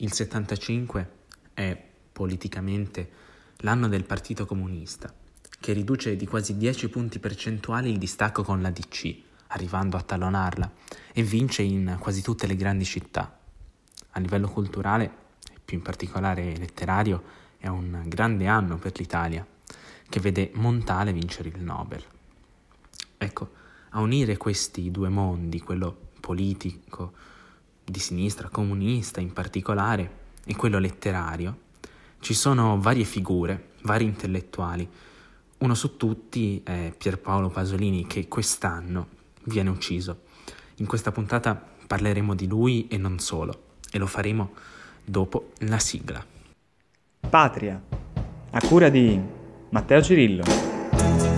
Il 75 è politicamente l'anno del Partito Comunista, che riduce di quasi 10 punti percentuali il distacco con la DC, arrivando a tallonarla, e vince in quasi tutte le grandi città. A livello culturale, più in particolare letterario, è un grande anno per l'Italia, che vede Montale vincere il Nobel. Ecco, a unire questi due mondi, quello politico, di sinistra, comunista in particolare, e quello letterario, ci sono varie figure, vari intellettuali. Uno su tutti è Pierpaolo Pasolini che quest'anno viene ucciso. In questa puntata parleremo di lui e non solo, e lo faremo dopo la sigla. Patria, a cura di Matteo Cirillo.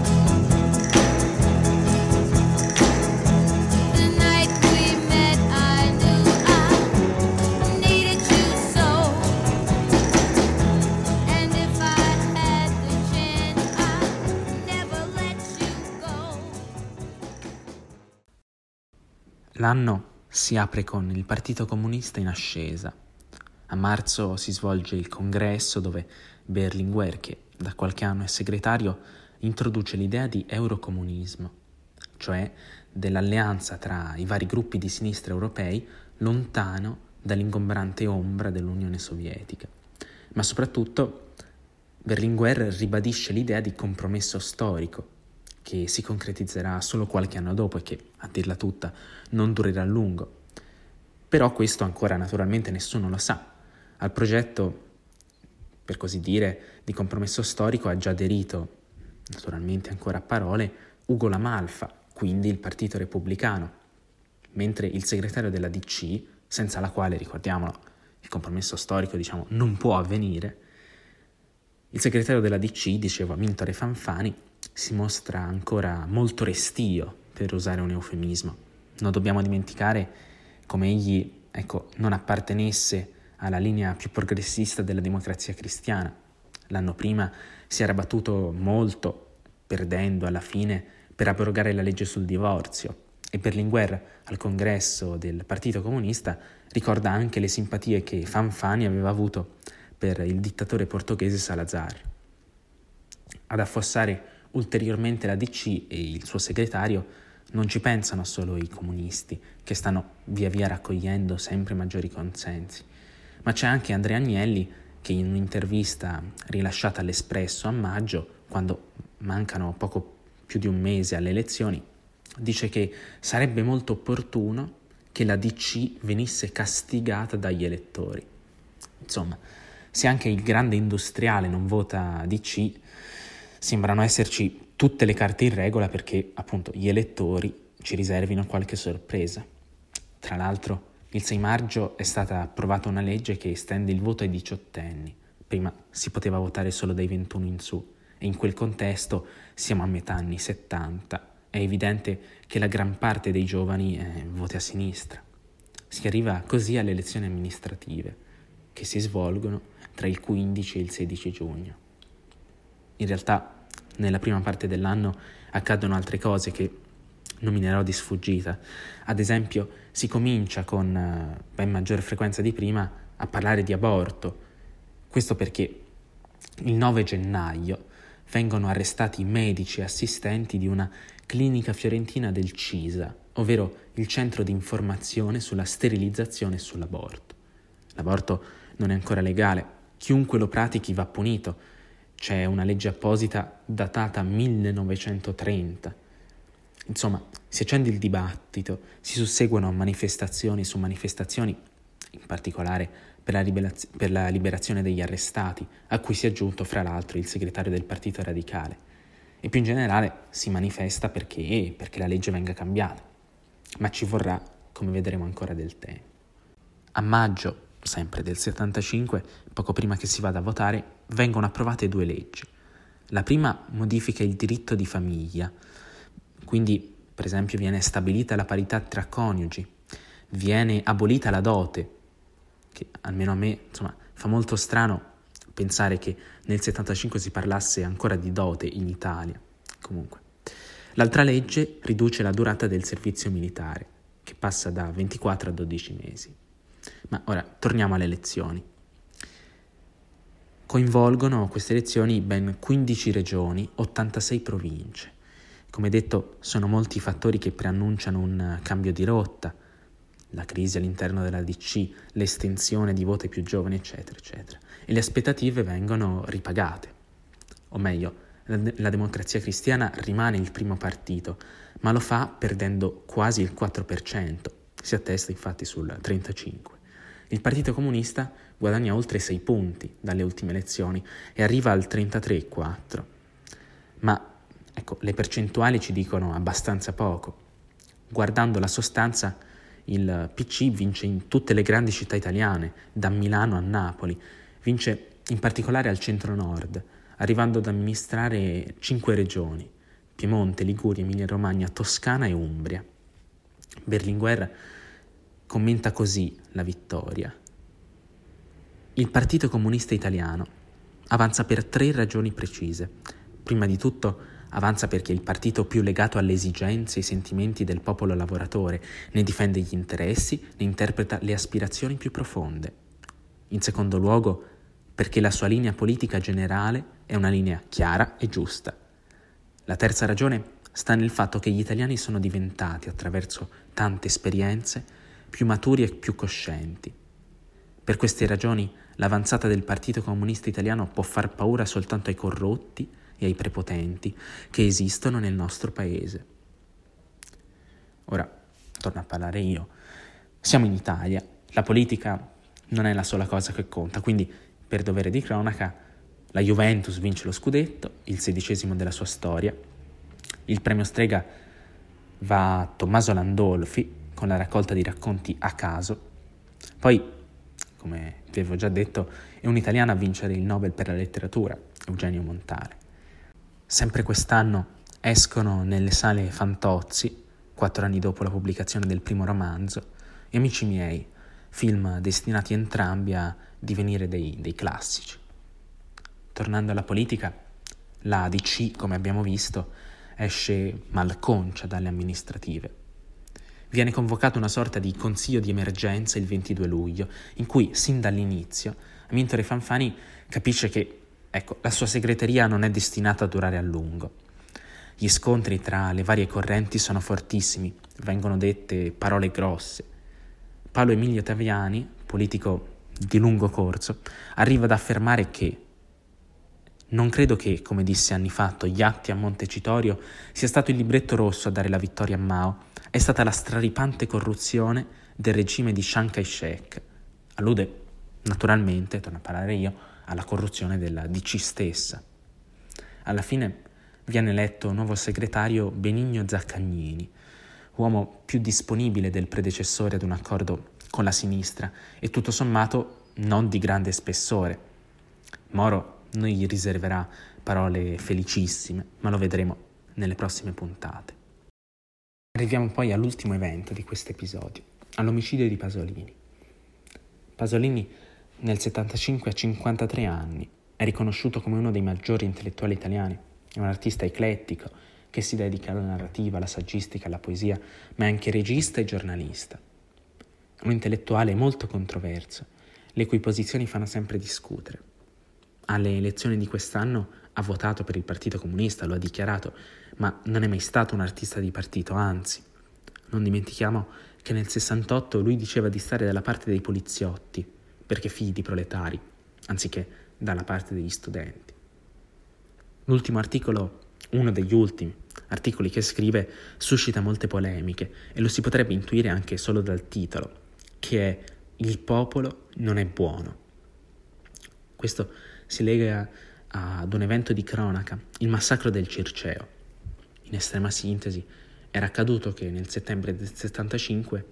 L'anno si apre con il Partito Comunista in ascesa. A marzo si svolge il congresso dove Berlinguer, che da qualche anno è segretario, introduce l'idea di eurocomunismo, cioè dell'alleanza tra i vari gruppi di sinistra europei lontano dall'ingombrante ombra dell'Unione Sovietica. Ma soprattutto Berlinguer ribadisce l'idea di compromesso storico che si concretizzerà solo qualche anno dopo e che, a dirla tutta, non durerà a lungo. Però questo ancora naturalmente nessuno lo sa. Al progetto, per così dire, di compromesso storico ha già aderito, naturalmente ancora a parole, Ugo Lamalfa, quindi il Partito Repubblicano, mentre il segretario della DC, senza la quale, ricordiamolo, il compromesso storico diciamo, non può avvenire, il segretario della DC, diceva Mintore Fanfani, si mostra ancora molto restio, per usare un eufemismo. Non dobbiamo dimenticare come egli ecco, non appartenesse alla linea più progressista della democrazia cristiana. L'anno prima si era battuto molto, perdendo alla fine, per abrogare la legge sul divorzio e Berlinguer al congresso del Partito Comunista ricorda anche le simpatie che Fanfani aveva avuto per il dittatore portoghese Salazar. Ad affossare ulteriormente la DC e il suo segretario non ci pensano solo i comunisti, che stanno via via raccogliendo sempre maggiori consensi, ma c'è anche Andrea Agnelli che in un'intervista rilasciata all'Espresso a maggio, quando mancano poco più di un mese alle elezioni, dice che sarebbe molto opportuno che la DC venisse castigata dagli elettori. Insomma, se anche il grande industriale non vota DC, sembrano esserci tutte le carte in regola perché appunto gli elettori ci riservino qualche sorpresa. Tra l'altro, il 6 maggio è stata approvata una legge che estende il voto ai diciottenni. Prima si poteva votare solo dai 21 in su e in quel contesto siamo a metà anni 70. È evidente che la gran parte dei giovani eh, voti a sinistra. Si arriva così alle elezioni amministrative che si svolgono tra il 15 e il 16 giugno. In realtà nella prima parte dell'anno accadono altre cose che nominerò di sfuggita. Ad esempio si comincia con eh, ben maggiore frequenza di prima a parlare di aborto. Questo perché il 9 gennaio vengono arrestati medici e assistenti di una clinica fiorentina del CISA, ovvero il centro di informazione sulla sterilizzazione e sull'aborto. L'aborto non è ancora legale, chiunque lo pratichi va punito, c'è una legge apposita datata 1930. Insomma, si accende il dibattito, si susseguono manifestazioni su manifestazioni, in particolare per la, liberaz- per la liberazione degli arrestati, a cui si è aggiunto fra l'altro il segretario del Partito Radicale. E più in generale si manifesta perché, perché la legge venga cambiata, ma ci vorrà, come vedremo ancora, del tempo. A maggio sempre del 75, poco prima che si vada a votare, vengono approvate due leggi. La prima modifica il diritto di famiglia, quindi per esempio viene stabilita la parità tra coniugi, viene abolita la dote, che almeno a me insomma, fa molto strano pensare che nel 75 si parlasse ancora di dote in Italia. Comunque. L'altra legge riduce la durata del servizio militare, che passa da 24 a 12 mesi. Ma ora torniamo alle elezioni. Coinvolgono queste elezioni ben 15 regioni, 86 province. Come detto, sono molti i fattori che preannunciano un cambio di rotta, la crisi all'interno della DC, l'estensione di voti più giovani, eccetera, eccetera. E le aspettative vengono ripagate. O meglio, la democrazia cristiana rimane il primo partito, ma lo fa perdendo quasi il 4%, si attesta infatti sul 35%. Il Partito Comunista guadagna oltre 6 punti dalle ultime elezioni e arriva al 33,4%. Ma ecco, le percentuali ci dicono abbastanza poco. Guardando la sostanza, il PC vince in tutte le grandi città italiane, da Milano a Napoli, vince in particolare al centro-nord, arrivando ad amministrare cinque regioni, Piemonte, Liguria, Emilia-Romagna, Toscana e Umbria. Berlinguer commenta così la vittoria. Il Partito Comunista Italiano avanza per tre ragioni precise. Prima di tutto avanza perché è il partito più legato alle esigenze e ai sentimenti del popolo lavoratore, ne difende gli interessi, ne interpreta le aspirazioni più profonde. In secondo luogo, perché la sua linea politica generale è una linea chiara e giusta. La terza ragione sta nel fatto che gli italiani sono diventati, attraverso tante esperienze, più maturi e più coscienti. Per queste ragioni l'avanzata del Partito Comunista Italiano può far paura soltanto ai corrotti e ai prepotenti che esistono nel nostro paese. Ora, torno a parlare io. Siamo in Italia, la politica non è la sola cosa che conta, quindi per dovere di cronaca la Juventus vince lo scudetto, il sedicesimo della sua storia. Il premio Strega va a Tommaso Landolfi con la raccolta di racconti a caso. Poi, come vi avevo già detto, è un italiano a vincere il Nobel per la letteratura, Eugenio Montale. Sempre quest'anno escono nelle sale Fantozzi, quattro anni dopo la pubblicazione del primo romanzo, e Amici miei, film destinati entrambi a divenire dei, dei classici. Tornando alla politica, la ADC, come abbiamo visto, esce malconcia dalle amministrative. Viene convocata una sorta di consiglio di emergenza il 22 luglio, in cui, sin dall'inizio, Amintore Fanfani capisce che ecco, la sua segreteria non è destinata a durare a lungo. Gli scontri tra le varie correnti sono fortissimi, vengono dette parole grosse. Paolo Emilio Taviani, politico di lungo corso, arriva ad affermare che non credo che, come disse anni fa Togliatti a Montecitorio, sia stato il libretto rosso a dare la vittoria a Mao, è stata la straripante corruzione del regime di Chiang Kai-shek. Allude, naturalmente, torno a parlare io, alla corruzione della DC stessa. Alla fine viene eletto nuovo segretario Benigno Zaccagnini, uomo più disponibile del predecessore ad un accordo con la sinistra e tutto sommato non di grande spessore. Moro non gli riserverà parole felicissime, ma lo vedremo nelle prossime puntate. Arriviamo poi all'ultimo evento di questo episodio, all'omicidio di Pasolini. Pasolini nel 75 a 53 anni è riconosciuto come uno dei maggiori intellettuali italiani, è un artista eclettico che si dedica alla narrativa, alla saggistica, alla poesia, ma è anche regista e giornalista. Un intellettuale molto controverso, le cui posizioni fanno sempre discutere alle elezioni di quest'anno ha votato per il Partito Comunista, lo ha dichiarato, ma non è mai stato un artista di partito, anzi. Non dimentichiamo che nel 68 lui diceva di stare dalla parte dei poliziotti, perché figli di proletari, anziché dalla parte degli studenti. L'ultimo articolo, uno degli ultimi articoli che scrive, suscita molte polemiche e lo si potrebbe intuire anche solo dal titolo, che è Il popolo non è buono. Questo si lega ad un evento di cronaca, il massacro del Circeo. In estrema sintesi, era accaduto che nel settembre del 75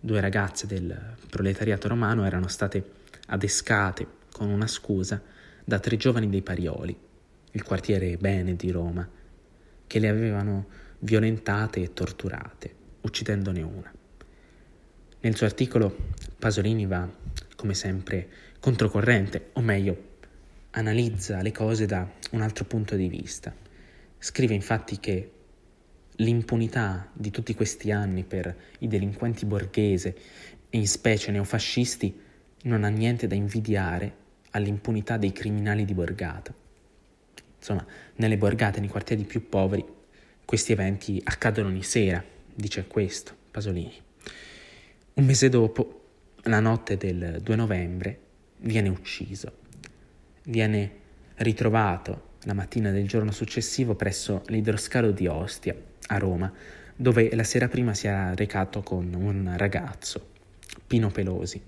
due ragazze del proletariato romano erano state adescate con una scusa da tre giovani dei Parioli, il quartiere bene di Roma, che le avevano violentate e torturate, uccidendone una. Nel suo articolo Pasolini va, come sempre, controcorrente, o meglio, analizza le cose da un altro punto di vista. Scrive infatti che l'impunità di tutti questi anni per i delinquenti borghese e in specie neofascisti, non ha niente da invidiare all'impunità dei criminali di borgata. Insomma, nelle borgate, nei quartieri più poveri, questi eventi accadono ogni sera, dice questo Pasolini. Un mese dopo, la notte del 2 novembre, viene ucciso. Viene ritrovato la mattina del giorno successivo presso l'idroscalo di Ostia, a Roma, dove la sera prima si era recato con un ragazzo, Pino Pelosi.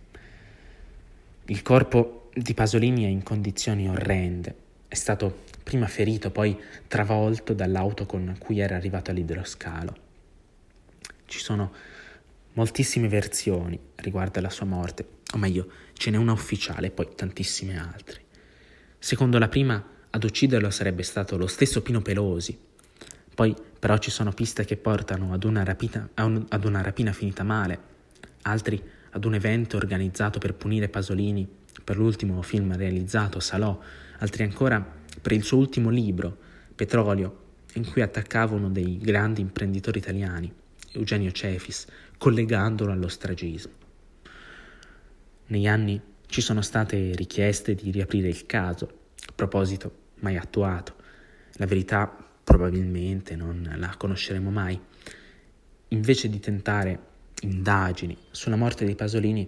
Il corpo di Pasolini è in condizioni orrende. È stato prima ferito, poi travolto dall'auto con cui era arrivato all'idroscalo. Ci sono moltissime versioni riguardo alla sua morte, o meglio, ce n'è una ufficiale e poi tantissime altre. Secondo la prima, ad ucciderlo sarebbe stato lo stesso Pino Pelosi. Poi però ci sono piste che portano ad una rapina, ad una rapina finita male, altri ad un evento organizzato per punire Pasolini per l'ultimo film realizzato, Salò, altri ancora per il suo ultimo libro, Petrolio, in cui attaccava uno dei grandi imprenditori italiani, Eugenio Cefis, collegandolo allo stragismo. Negli anni ci sono state richieste di riaprire il caso, proposito mai attuato. La verità probabilmente non la conosceremo mai. Invece di tentare indagini sulla morte di Pasolini,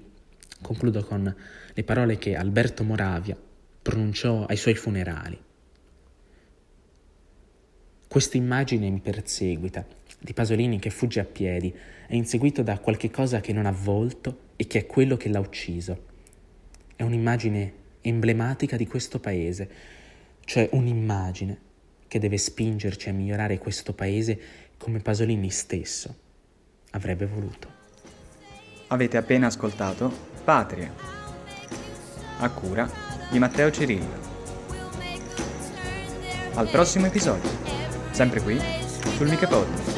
concludo con le parole che Alberto Moravia pronunciò ai suoi funerali. Questa immagine mi perseguita, di Pasolini che fugge a piedi, è inseguito da qualche cosa che non ha volto e che è quello che l'ha ucciso. È un'immagine emblematica di questo paese, cioè un'immagine che deve spingerci a migliorare questo paese come Pasolini stesso avrebbe voluto. Avete appena ascoltato Patria, a cura di Matteo Cirillo. Al prossimo episodio, sempre qui sul Mica Podcast.